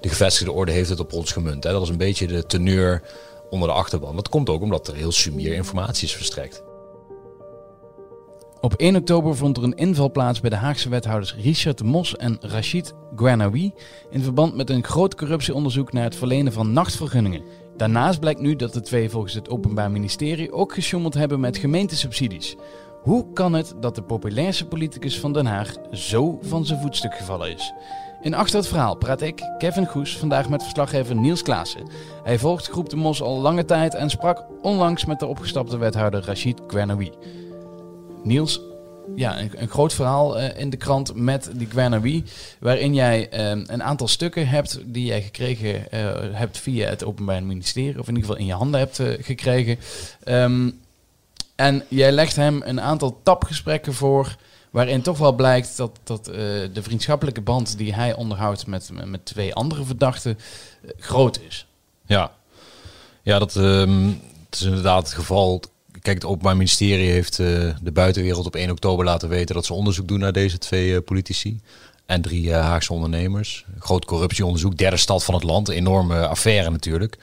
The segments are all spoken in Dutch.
De gevestigde orde heeft het op ons gemunt. Hè. Dat is een beetje de teneur onder de achterban. Dat komt ook omdat er heel sumier informatie is verstrekt. Op 1 oktober vond er een inval plaats bij de Haagse wethouders Richard Mos en Rachid Guernaoui in verband met een groot corruptieonderzoek naar het verlenen van nachtvergunningen. Daarnaast blijkt nu dat de twee volgens het Openbaar Ministerie ook gesjoemeld hebben met gemeentesubsidies. Hoe kan het dat de populairste politicus van Den Haag zo van zijn voetstuk gevallen is? In Achter het Verhaal praat ik, Kevin Goes, vandaag met verslaggever Niels Klaassen. Hij volgt Groep de Mos al lange tijd en sprak onlangs met de opgestapte wethouder Rachid Guernaoui. Niels, ja, een, groot verhaal uh, in de krant met die Guernaoui, waarin jij uh, een aantal stukken hebt die jij gekregen uh, hebt via het Openbaar Ministerie, of in ieder geval in je handen hebt gekregen. Um, en jij legt hem een aantal tapgesprekken voor, waarin toch wel blijkt dat, dat de vriendschappelijke band die hij onderhoudt met, met twee andere verdachten groot is. Ja, ja dat, um, dat is inderdaad het geval kijk, het Openbaar Ministerie heeft uh, de buitenwereld op 1 oktober laten weten dat ze onderzoek doen naar deze twee politici. En drie Haagse ondernemers. Groot corruptieonderzoek, derde stad van het land. Enorme affaire natuurlijk.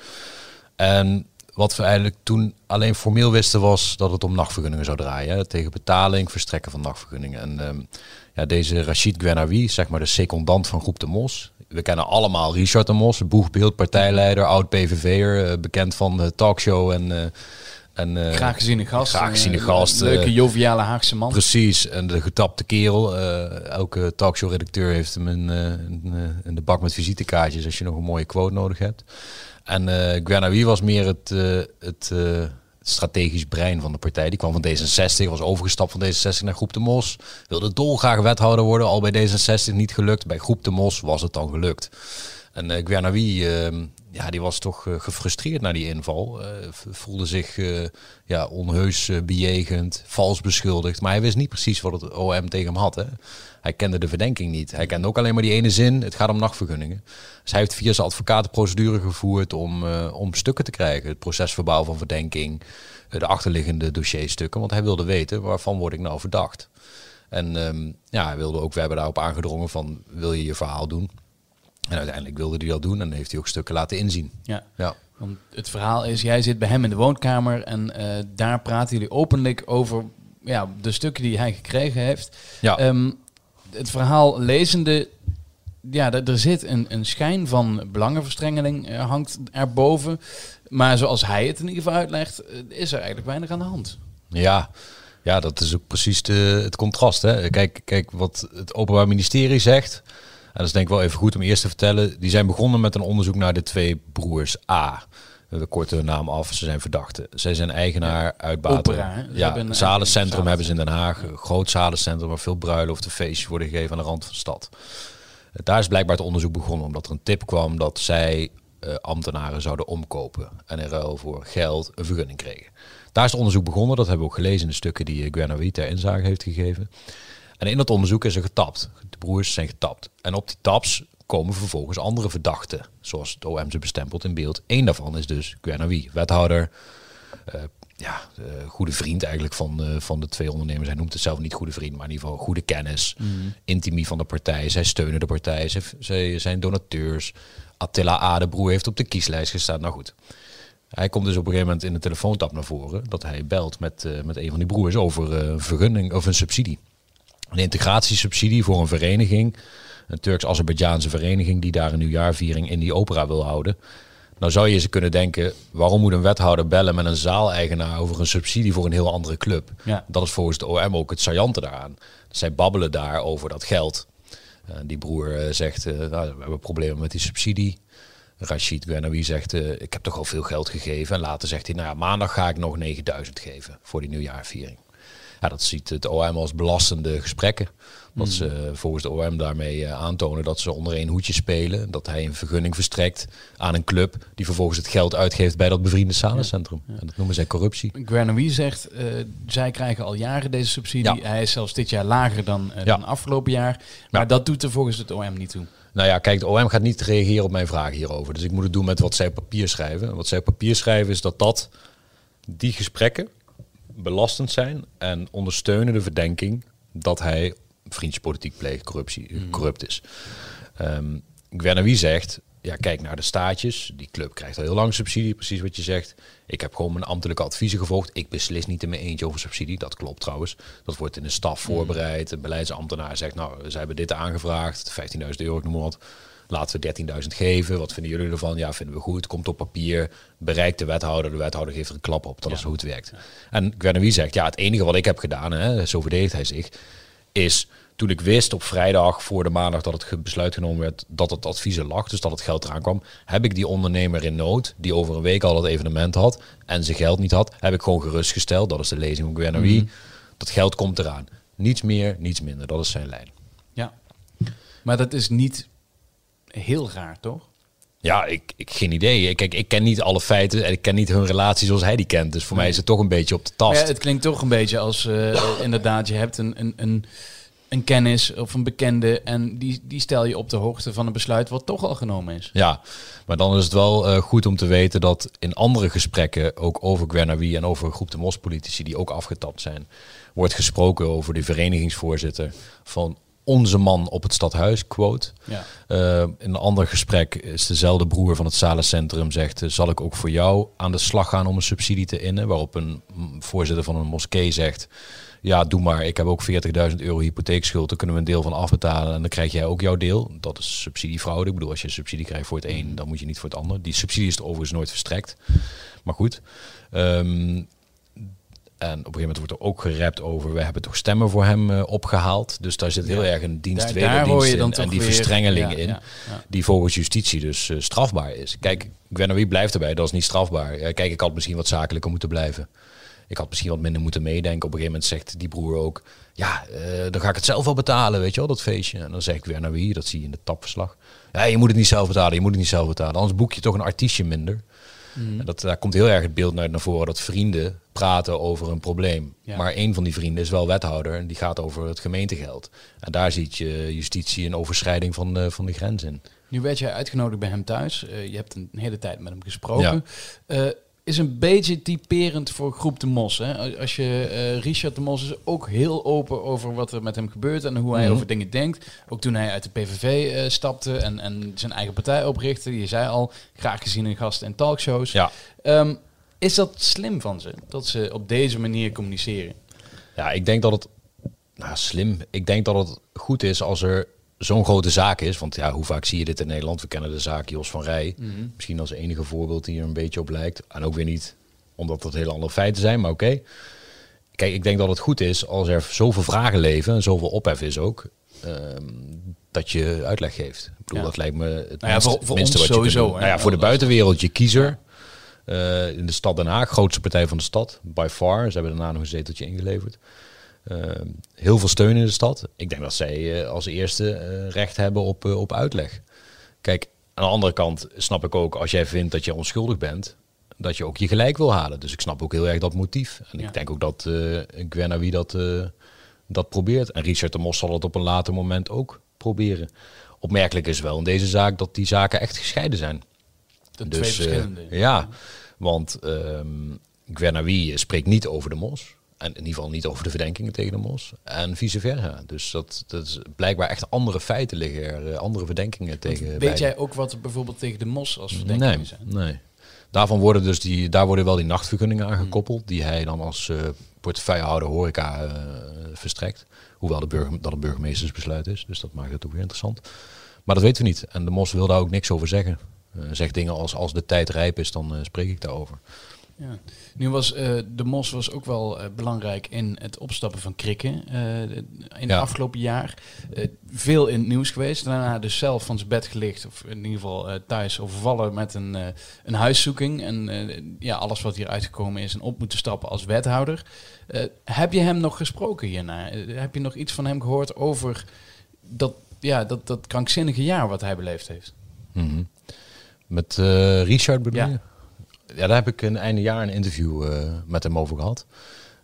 En wat we eigenlijk toen alleen formeel wisten was dat het om nachtvergunningen zou draaien. Hè, tegen betaling, verstrekken van nachtvergunningen. En um, ja, deze Rachid Gwenawi, zeg maar de secondant van Groep de Mos. We kennen allemaal Richard de Mos, boegbeeld, partijleider, oud PVV'er, bekend van de talkshow en en, uh, graag geziene gast. Graag geziene gast. Leuke, uh, joviale Haagse man. Precies. En de getapte kerel. elke talkshow-redacteur heeft hem in, in, in, de bak met visitekaartjes als je nog een mooie quote nodig hebt. En uh, was meer het, het strategisch brein van de partij. Die kwam van D66, was overgestapt van D66 naar Groep de Mos. Wilde dolgraag wethouder worden, al bij D66 niet gelukt. Bij Groep de Mos was het dan gelukt. En uh, ja, die was toch uh, gefrustreerd na die inval. voelde zich ja, onheus bejegend, vals beschuldigd. Maar hij wist niet precies wat het OM tegen hem had. Hè. Hij kende de verdenking niet. Hij kende ook alleen maar die ene zin, het gaat om nachtvergunningen. Dus hij heeft via zijn advocatenprocedure gevoerd om, om stukken te krijgen. Het procesverbaal van verdenking, de achterliggende dossierstukken. Want hij wilde weten, waarvan word ik nou verdacht? En um, ja, hij wilde ook, we hebben daarop aangedrongen van, wil je je verhaal doen? En uiteindelijk wilde hij dat doen en heeft hij ook stukken laten inzien. Ja. ja. Want het verhaal is, jij zit bij hem in de woonkamer en uh, daar praten jullie openlijk over ja, de stukken die hij gekregen heeft. Ja. Um, het verhaal lezende, ja, er zit een, een schijn van belangenverstrengeling uh, hangt erboven. Maar zoals hij het in ieder geval uitlegt, uh, is er eigenlijk weinig aan de hand. Ja, ja dat is ook precies de, het contrast. Hè. Kijk, kijk, wat het Openbaar Ministerie zegt dat is denk ik wel even goed om eerst te vertellen. Die zijn begonnen met een onderzoek naar de twee broers A. We korten hun naam af, ze zijn verdachten. Zij zijn eigenaar ja. uit Baten. ja, een zalencentrum hebben ze in Den Haag. Een groot zalencentrum waar veel bruiloften, feestjes worden gegeven aan de rand van de stad. Daar is blijkbaar het onderzoek begonnen omdat er een tip kwam dat zij uh, ambtenaren zouden omkopen. En in ruil voor geld een vergunning kregen. Daar is het onderzoek begonnen. Dat hebben we ook gelezen in de stukken die Gwenna ter inzage heeft gegeven. En in dat onderzoek is er getapt. De broers zijn getapt. En op die taps komen vervolgens andere verdachten, zoals het OM ze bestempelt in beeld. Eén daarvan is dus Guernawi, wethouder, uh, ja, goede vriend eigenlijk van, uh, van de twee ondernemers. Hij noemt het zelf niet goede vriend, maar in ieder geval goede kennis. Mm. Intimie van de partij. Zij steunen de partij. Zij, zij zijn donateurs. Attila A, de broer, heeft op de kieslijst gestaan. Nou goed. Hij komt dus op een gegeven moment in de telefoontap naar voren dat hij belt met, uh, met een van die broers over een vergunning of een subsidie een integratiesubsidie voor een vereniging, een Turks-Azerbeidjaanse vereniging die daar een nieuwjaarviering in die opera wil houden. Nou zou je ze kunnen denken, waarom moet een wethouder bellen met een zaaleigenaar over een subsidie voor een heel andere club? Ja. Dat is volgens de OM ook het saillante daaraan. Zij babbelen daar over dat geld. Uh, die broer uh, zegt, uh, nou, we hebben problemen met die subsidie. Rashid Guenawi zegt, ik heb toch al veel geld gegeven. En later zegt hij, nou ja, maandag ga ik nog 9000 geven voor die nieuwjaarviering. Ja, dat ziet het OM als belastende gesprekken. Dat hmm. ze volgens de OM daarmee uh, aantonen dat ze onder één hoedje spelen. Dat hij een vergunning verstrekt aan een club die vervolgens het geld uitgeeft bij dat bevriende salencentrum. En dat noemen zij corruptie. Granoui zegt, uh, zij krijgen al jaren deze subsidie. Hij is zelfs dit jaar lager dan, uh, dan afgelopen jaar. Maar dat doet er volgens het OM niet toe. Nou ja, kijk, de OM gaat niet reageren op mijn vragen hierover. Dus ik moet het doen met wat zij papier schrijven. Wat zij papier schrijven is dat dat, die gesprekken belastend zijn en ondersteunen de verdenking dat hij vriendjespolitiek pleegt, corruptie, mm. corrupt is. Um, wie zegt, ja, kijk naar de staatjes. Die club krijgt al heel lang subsidie, precies wat je zegt. Ik heb gewoon mijn ambtelijke adviezen gevolgd. Ik beslis niet in mijn eentje over subsidie. Dat klopt trouwens. Dat wordt in de staf voorbereid. Een beleidsambtenaar zegt, nou, ze hebben dit aangevraagd. 15.000 euro, ik noem wat. Laten we 13.000 geven. Wat vinden jullie ervan? Ja, vinden we goed. Komt op papier. Bereikt de wethouder. De wethouder geeft er een klap op. Dat is hoe het werkt. En wie zegt, ja, het enige wat ik heb gedaan, hè, zo verdedigt hij zich, is toen ik wist op vrijdag voor de maandag dat het besluit genomen werd dat het advies er lag, dus dat het geld eraan kwam, heb ik die ondernemer in nood, die over een week al het evenement had en zijn geld niet had, heb ik gewoon gerustgesteld, dat is de lezing van Gwen mhm. dat geld komt eraan. Niets meer, niets minder, dat is zijn lijn. Ja, maar dat is niet heel raar, toch? Ja, ik, ik geen idee. Kijk, ik ken niet alle feiten en ik ken niet hun relatie zoals hij die kent. Dus voor mij is het toch een beetje op de tast. Ja, het klinkt toch een beetje als uh, inderdaad, je hebt een, een, een een kennis of een bekende en die, die stel je op de hoogte van een besluit wat toch al genomen is. Ja, maar dan is het wel uh, goed om te weten dat in andere gesprekken, ook over Gwernawi en over groep de Mos-politici die ook afgetapt zijn, wordt gesproken over de verenigingsvoorzitter van onze man op het stadhuis, quote. Ja. Uh, in een ander gesprek is dezelfde broer van het Salencentrum zegt, uh, zal ik ook voor jou aan de slag gaan om een subsidie te innen? Waarop een voorzitter van een moskee zegt, ja, doe maar, ik heb ook 40.000 euro hypotheekschuld, daar kunnen we een deel van afbetalen en dan krijg jij ook jouw deel. Dat is subsidiefraude. Ik bedoel, als je subsidie krijgt voor het een, dan moet je niet voor het ander. Die subsidie is er overigens nooit verstrekt. Maar goed. Um, en op een gegeven moment wordt er ook gerept over, we hebben toch stemmen voor hem uh, opgehaald. Dus daar zit heel erg een dienst in en die verstrengeling in, die volgens justitie dus uh, strafbaar is. Kijk, wie blijft erbij, dat is niet strafbaar. kijk, ik had misschien wat zakelijker moeten blijven. Ik had misschien wat minder moeten meedenken. Op een gegeven moment zegt die broer ook, ja, uh, dan ga ik het zelf wel betalen, weet je wel, dat feestje. En dan zeg ik weer naar wie, dat zie je in de tapverslag. Ja, je moet het niet zelf betalen, je moet het niet zelf betalen. Anders boek je toch een artiestje minder. Mm. En dat, daar komt heel erg het beeld naar, naar voren dat vrienden praten over een probleem. Maar een van die vrienden is wel wethouder en die gaat over het gemeentegeld. En daar ziet je justitie een overschrijding van de, van de grens in. Nu werd jij uitgenodigd bij hem thuis. Uh, je hebt een hele tijd met hem gesproken. Ja. Uh, is een beetje typerend voor Groep de Mos. Hè? Als je, uh, Richard de Mos is ook heel open over wat er met hem gebeurt en hoe hij mhm. over dingen denkt. Ook toen hij uit de PVV uh, eh, stapte en, en zijn eigen partij oprichtte. Je zei al, graag gezien een gast in talkshows. Ja. Um, is dat slim van ze, dat ze op deze manier communiceren? Ja, ik denk dat het... Nou, slim. Ik denk dat het goed is als er zo'n grote zaak is. Want ja, hoe vaak zie je dit in Nederland? We kennen de zaak Jos van Rij. Mhm. Misschien als enige voorbeeld die er een beetje op lijkt. En ook weer niet omdat het hele andere feiten zijn, maar oké. Kijk, ik denk dat het goed is als er zoveel vragen leven en zoveel ophef is ook. Ehm, dat je uitleg geeft. Ik bedoel, dat lijkt me het nou ja, minste, voor, minste wat sowieso, je Nou ja, voor de buitenwereld, je kiezer. Uh, in de stad Den Haag, grootste partij van de stad, by far. Ze hebben daarna nog een zeteltje ingeleverd. Ehm, heel veel steun in de stad. Ik denk dat zij uh, als eerste uh, recht hebben op, op uitleg. Kijk, aan de andere kant snap ik ook, als jij vindt dat je onschuldig bent, dat je ook je gelijk wil halen. Dus ik snap ook heel erg dat motief. En ja. ik denk ook dat uh, Gwen wie dat, dat probeert. En Richard de Mos zal het op een later moment ook proberen. Opmerkelijk is wel in deze zaak dat die zaken echt gescheiden zijn. De dus, twee verschillende. ja, want um, Gwen wie spreekt niet over de Mos. En in ieder geval niet over de verdenkingen tegen de mos. En vice versa. Dus dat, dat is blijkbaar echt andere feiten liggen er, eh, andere verdenkingen tegen. Weet jij ook wat er bijvoorbeeld tegen de mos als verdenkingen nee, zijn? Nee. Daarvan worden dus die, daar worden wel die nachtvergunningen aangekoppeld, die hij dan als uh, portefeuillehouder horeca uh, verstrekt. Hoewel de burger, dat een burgemeestersbesluit is, dus dat maakt het ook weer interessant. Maar dat weten we niet. En de mos wil daar ook niks over zeggen. Uh, zegt dingen als als de tijd rijp is, dan spreek ik daarover. Ja. Nu was uh, de Mos was ook wel uh, belangrijk in het opstappen van krikken uh, in het afgelopen jaar. veel in het nieuws geweest. Daarna dus zelf van zijn bed gelicht, of in ieder geval thuis overvallen met een, een huiszoeking. En ja, alles wat hier uitgekomen is en op moeten stappen als wethouder. heb je hem nog gesproken hierna? heb je nog iets van hem gehoord over dat, ja, dat, dat krankzinnige jaar wat hij beleefd heeft? Mm -hmm. Met Richard bedoel je? Ja, daar heb ik een einde jaar een interview uh, met hem over gehad.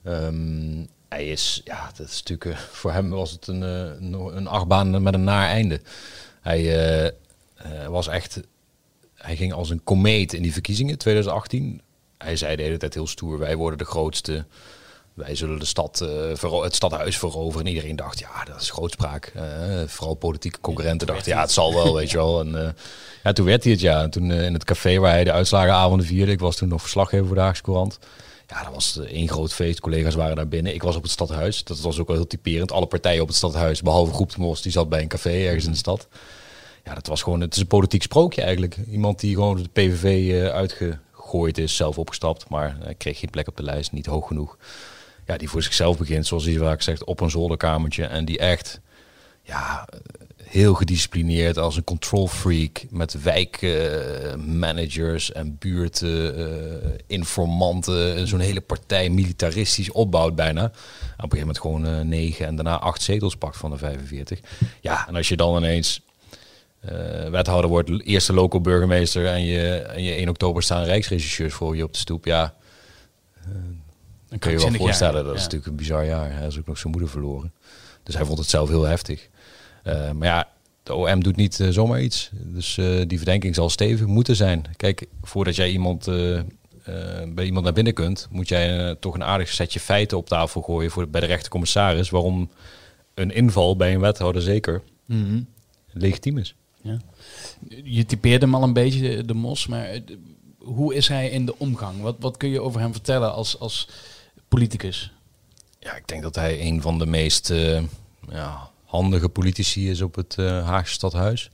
Um, hij is, ja, dat is natuurlijk, uh, voor hem was het een, uh, een achtbaan met een naar einde. Hij was echt, hij ging als een komeet in die verkiezingen 2018. Hij zei de hele tijd heel stoer, wij worden de grootste. Wij zullen de stad, uh, het stadhuis veroveren. En iedereen dacht, ja, dat is grootspraak. Uh, vooral politieke concurrenten dachten, ja, het zal wel, weet je wel. En uh, ja, toen werd hij het, ja. En toen in het café waar hij de uitslagenavonden vierde, ik was toen nog verslaggever voor de Haagse Courant. Ja, dat was één groot feest. Collega's waren daar binnen. Ik was op het stadhuis. Dat was ook wel heel typerend. Alle partijen op het stadhuis, behalve Groep de Mos, die zat bij een café ergens in de stad. Ja, dat was gewoon, het is een politiek sprookje eigenlijk. Iemand die gewoon de PVV uitgegooid is, zelf opgestapt, maar kreeg geen plek op de lijst, niet hoog genoeg ja, die voor zichzelf begint, zoals hij vaak zegt, op een zolderkamertje. En die echt ja, heel gedisciplineerd als een control freak met wijkmanagers uh, en buurtinformanten. Uh, Zo'n hele partij militaristisch opbouwt bijna. op een gegeven moment gewoon uh, negen en daarna acht zetels pakt van de 45. Ja, en als je dan ineens wethouder wordt, eerste local burgemeester en je, en je 1 oktober staan rijksregisseurs voor je op de stoep. Ja, dan kun je je wel voorstellen, dat is natuurlijk een bizar jaar. Hij is ook nog zijn moeder verloren. Dus hij vond het zelf heel heftig. Uh, maar ja, de OM doet niet uh, zomaar iets. Dus uh, die verdenking zal stevig moeten zijn. Kijk, voordat jij iemand, bij iemand naar binnen kunt, moet jij toch een aardig setje feiten op tafel gooien voor, bij de rechtercommissaris. Waarom een inval bij een wethouder zeker mm -hmm. legitiem is. Ja. Je typeerde hem al een beetje, de, de mos, maar hoe is hij in de omgang? Wat, wat kun je over hem vertellen als, als politicus? Ja, ik denk dat hij een van de meest uh, ja, handige politici is op het uh, Haagse stadhuis.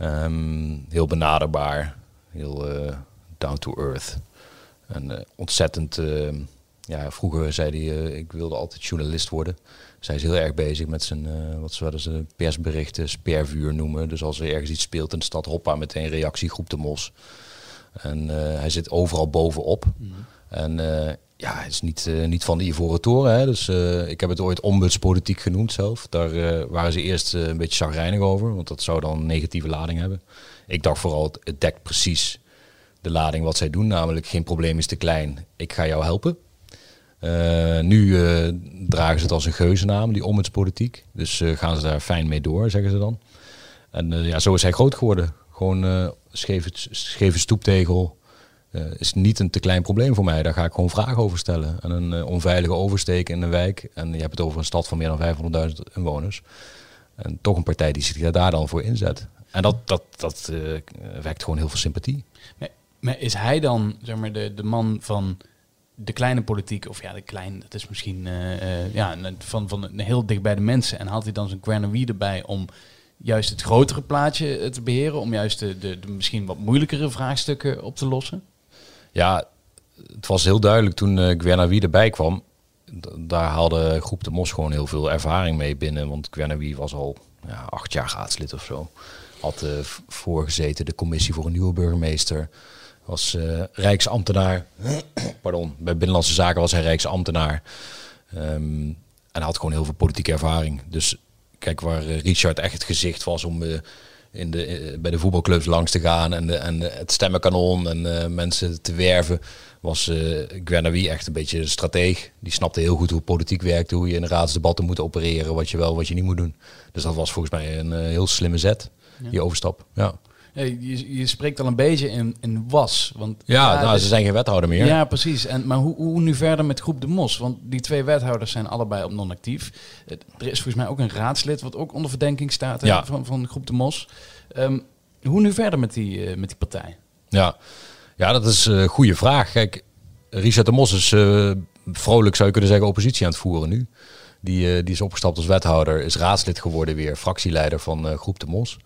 Um, heel benaderbaar, heel uh, down to earth. En ontzettend, ja, vroeger zei hij, ik wilde altijd journalist worden. Zij is heel erg bezig met zijn, wat ze persberichten, spervuur noemen. Dus als er ergens iets speelt in de stad, hoppa, meteen reactiegroep de Mos. En hij zit overal bovenop. Mm. En ja, het is niet, uh, niet van de Ivoren Toren. Hè. Dus uh, ik heb het ooit ombudspolitiek genoemd zelf. Daar uh, waren ze eerst een beetje zagrijnig over, want dat zou dan een negatieve lading hebben. Ik dacht vooral, het dekt precies de lading wat zij doen. Namelijk, geen probleem is te klein, ik ga jou helpen. nu dragen ze het als een geuzennaam, die ombudspolitiek. Dus gaan ze daar fijn mee door, zeggen ze dan. En ja, zo is hij groot geworden. Gewoon scheve, scheve stoeptegel, uh, is niet een te klein probleem voor mij. Daar ga ik gewoon vragen over stellen. En een uh, onveilige oversteek in een wijk. En je hebt het over een stad van meer dan 500.000 inwoners. En toch een partij die zich daar dan voor inzet. En dat, dat, dat uh, wekt gewoon heel veel sympathie. Maar, is hij dan zeg maar, de, de man van de kleine politiek? Of ja, de klein, dat is misschien ja, van, van heel dicht bij de mensen. En haalt hij dan zijn Granary erbij om juist het grotere plaatje te beheren? Om juist de, de misschien wat moeilijkere vraagstukken op te lossen? Ja, het was heel duidelijk toen uh, Gwernawi erbij kwam. Daar haalde groep de Mos gewoon heel veel ervaring mee binnen. Want Gwernawi was al ja, acht jaar raadslid of zo. Had uh, voorgezeten de commissie voor een nieuwe burgemeester. Was uh, rijksambtenaar. Pardon, bij Binnenlandse Zaken was hij rijksambtenaar. Um, en had gewoon heel veel politieke ervaring. Dus kijk, waar Richard echt het gezicht was om in de, eh, bij de voetbalclubs langs te gaan en, de, en het stemmenkanon en uh, mensen te werven, was uh, Gwenawi echt een beetje een strateeg. Die snapte heel goed hoe politiek werkt, hoe je in raadsdebatten moet opereren, wat je wel, wat je niet moet doen. Dus dat was volgens mij een uh, heel slimme zet, ja. die overstap. Ja. Je, je spreekt al een beetje in, in was. Want, ja, ja nou, ze zijn geen wethouder meer. Ja, precies. En, maar hoe, hoe nu verder met Groep de Mos? Want die twee wethouders zijn allebei op non-actief. Er is volgens mij ook een raadslid wat ook onder verdenking staat ja. van, van Groep de Mos. Um, hoe nu verder met die, uh, met die partij? Ja. ja, dat is een goede vraag. Kijk, Richard de Mos is uh, vrolijk, zou je kunnen zeggen, oppositie aan het voeren nu. Die, uh, die is opgestapt als wethouder, is raadslid geworden weer, fractieleider van Groep de Mos.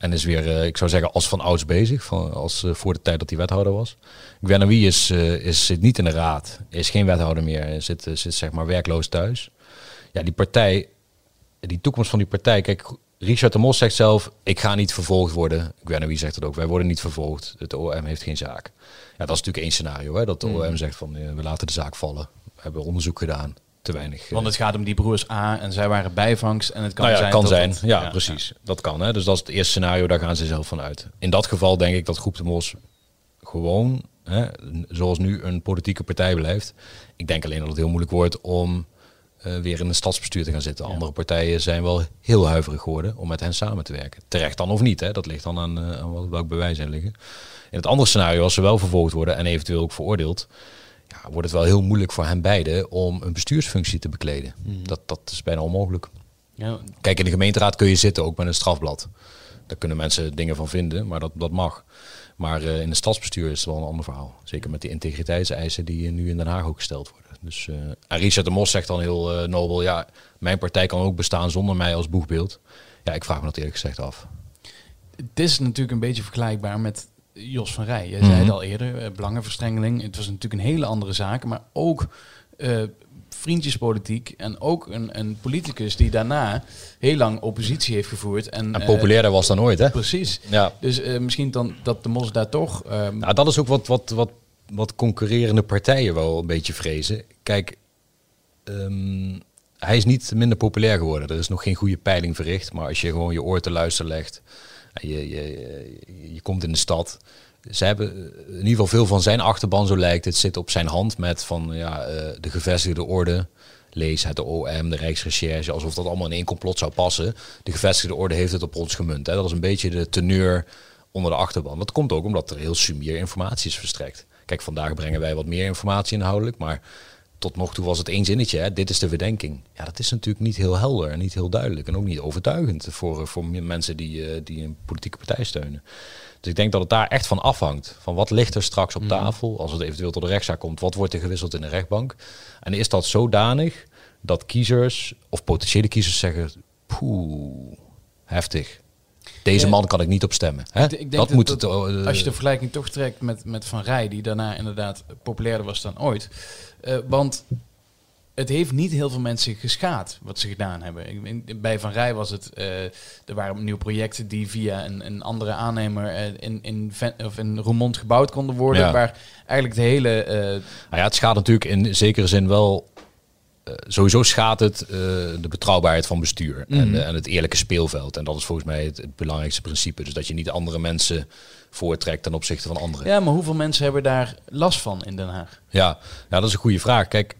En is weer, uh, ik zou zeggen, als van ouds bezig. Van, als uh, voor de tijd dat hij wethouder was. Gwenawi is, uh, is, zit niet in de raad. Is geen wethouder meer. Zit, zit zeg maar werkloos thuis. Ja, die partij, die toekomst van die partij. Kijk, Richard de Mos zegt zelf, ik ga niet vervolgd worden. Gwenawi zegt het ook, wij worden niet vervolgd. Het OM heeft geen zaak. Ja, dat is natuurlijk één scenario. Hè, dat de OM mm. zegt van, we laten de zaak vallen. We hebben onderzoek gedaan te weinig. Want het gaat om die broers A en zij waren bijvangst en het kan nou ja, zijn. Kan zijn. ja, precies. Dat kan. Hè. Dus dat is het eerste scenario, daar gaan ze zelf van uit. In dat geval denk ik dat Groep de Mos gewoon, hè, zoals nu, een politieke partij blijft. Ik denk alleen dat het heel moeilijk wordt om uh, weer in een stadsbestuur te gaan zitten. Andere partijen zijn wel heel huiverig geworden om met hen samen te werken. Terecht dan of niet, hè. dat ligt dan aan, uh, aan welk bewijs er liggen. In het andere scenario, als ze wel vervolgd worden en eventueel ook veroordeeld ja, wordt het wel heel moeilijk voor hen beiden om een bestuursfunctie te bekleden. Dat, dat is bijna onmogelijk. Ja, Kijk, in de gemeenteraad kun je zitten, ook met een strafblad. Daar kunnen mensen dingen van vinden, maar dat, dat mag. Maar eh, in het stadsbestuur is het wel een ander verhaal. Zeker met die integriteitseisen die eh, nu in Den Haag ook gesteld worden. Dus, eh, en Richard de Mos zegt dan heel eh, nobel, ja, mijn partij kan ook bestaan zonder mij als boegbeeld. Ja, ik vraag me dat eerlijk gezegd af. het is natuurlijk een beetje vergelijkbaar met Jos van Rij. Je zei het Mhm. al eerder, eh, belangenverstrengeling. Het was natuurlijk een hele andere zaak, maar ook eh, vriendjespolitiek en ook een, een politicus die daarna heel lang oppositie heeft gevoerd. En, En eh, populairder was dan ooit, hè? precies. Ja. Dus misschien dan dat de Mos daar toch... ehm, Nou, dat is ook wat, wat, wat, wat concurrerende partijen wel een beetje vrezen. Kijk, ehm, hij is niet minder populair geworden. Er is nog geen goede peiling verricht. Maar als je gewoon je oor te luisteren legt je, komt in de stad. Ze hebben eh, in ieder geval veel van zijn achterban, zo lijkt het, zit op zijn hand met van ja, eh, de gevestigde orde. Lees het OM, de Rijksrecherche, alsof dat allemaal in één complot zou passen. De gevestigde orde heeft het op ons gemunt. Hè. Dat is een beetje de teneur onder de achterban. Dat komt ook omdat er heel sumier informatie is verstrekt. Kijk, vandaag brengen wij wat meer informatie inhoudelijk, maar tot nog toe was het één zinnetje. Hè? Dit is de verdenking. Ja, dat is natuurlijk niet heel helder en niet heel duidelijk en ook niet overtuigend voor, voor mensen die, eh, die een politieke partij steunen. Dus ik denk dat het daar echt van afhangt. Van wat ligt er straks op tafel als het eventueel tot de rechtszaak komt? Wat wordt er gewisseld in de rechtbank? En is dat zodanig dat kiezers of potentiële kiezers zeggen: poeh, heftig. Deze Ja. man kan ik niet op stemmen. Hè? Ik denk dat, dat- moet dat- het. eh, Als je de vergelijking toch trekt met, met Van Rij, die daarna inderdaad populairder was dan ooit. Eh, want het heeft niet heel veel mensen geschaad wat ze gedaan hebben. Ik- Bij Van Rij was het, eh, er waren nieuwe projecten die via een, een andere aannemer eh, in, in, of in Roermond gebouwd konden worden. Ja. Waar eigenlijk de hele... eh, Nou ja, het schaadt natuurlijk in zekere zin wel. Eh, sowieso schaadt het eh, de betrouwbaarheid van bestuur en, Mhm. eh, en het eerlijke speelveld. En dat is volgens mij het, het belangrijkste principe. Dus dat je niet andere mensen voortrekt ten opzichte van anderen. ja, maar hoeveel mensen hebben daar last van in Den Haag? Ja, ja dat is een goede vraag. Kijk,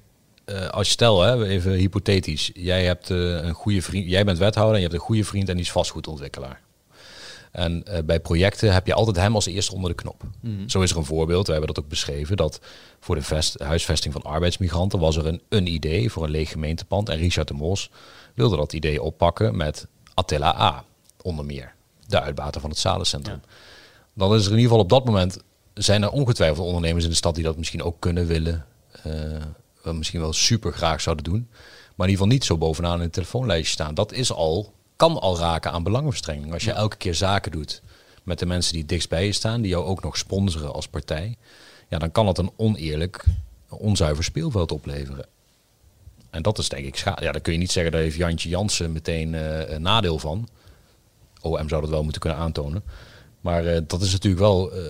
als je stel, hè, even hypothetisch. Jij, hebt, een goede vriend, jij bent wethouder en je hebt een goede vriend en die is vastgoedontwikkelaar. En eh, bij projecten heb je altijd hem als eerste onder de knop. Zo is er een voorbeeld, we hebben dat ook beschreven, dat voor de vest, huisvesting van arbeidsmigranten was er een, een idee voor een leeg gemeentepand. En Richard de Mos wilde dat idee oppakken met Attila A, onder meer. De uitbater van het Salencentrum. Dan is er in ieder geval op dat moment, zijn er ongetwijfeld ondernemers in de stad die dat misschien ook kunnen willen. wel misschien wel super graag zouden doen. Maar in ieder geval niet zo bovenaan in het telefoonlijstje staan. Dat is al, kan al raken aan belangenverstrengeling. Als je elke keer zaken doet met de mensen die dichtst bij je staan, die jou ook nog sponsoren als partij. Ja, dan kan het een oneerlijk, onzuiver speelveld opleveren. En dat is denk ik schade. Ja, dan kun je niet zeggen, daar heeft Jantje Jansen meteen eh, een nadeel van. OM zou dat wel moeten kunnen aantonen. Maar eh, dat is natuurlijk wel eh,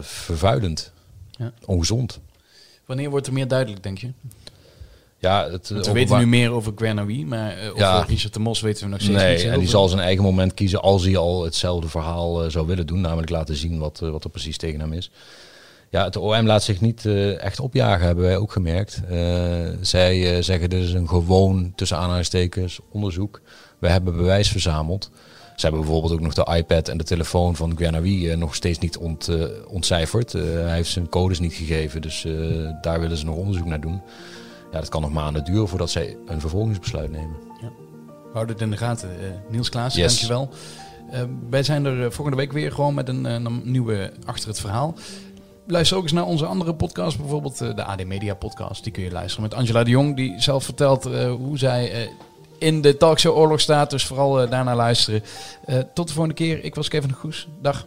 vervuilend. Ja. Ongezond. Wanneer wordt er meer duidelijk, denk je? Ja, het, Want eh, we weten nu meer over Guernawi, maar eh, over. Richard de Mos weten we nog steeds niet Nee, en die zal zijn eigen moment kiezen als hij al hetzelfde verhaal eh, zou willen doen. Namelijk laten zien wat, wat er precies tegen hem is. Ja, het OM laat zich niet echt opjagen, hebben wij ook gemerkt. Zij zeggen dit is een gewoon, tussen aanhalingstekens, onderzoek. We hebben bewijs verzameld. Ze hebben bijvoorbeeld ook nog de iPad en de telefoon van Guernawi nog steeds niet ont, ontcijferd. Hij heeft zijn codes niet gegeven, dus daar willen ze nog onderzoek naar doen. Ja, dat kan nog maanden duren voordat zij een vervolgingsbesluit nemen. We houden het in de gaten. Eh, Niels Klaas, Yes. dankjewel. Eh wij zijn er eh, volgende week weer gewoon met een, een nieuwe Achter het Verhaal. Luister ook eens naar onze andere podcast, bijvoorbeeld de AD Media podcast. Die kun je luisteren met Angela de Jong, die zelf vertelt hoe zij in de talkshow oorlog staat. Dus vooral daarna luisteren. Tot de volgende keer. Ik was Kevin de Goes. Dag.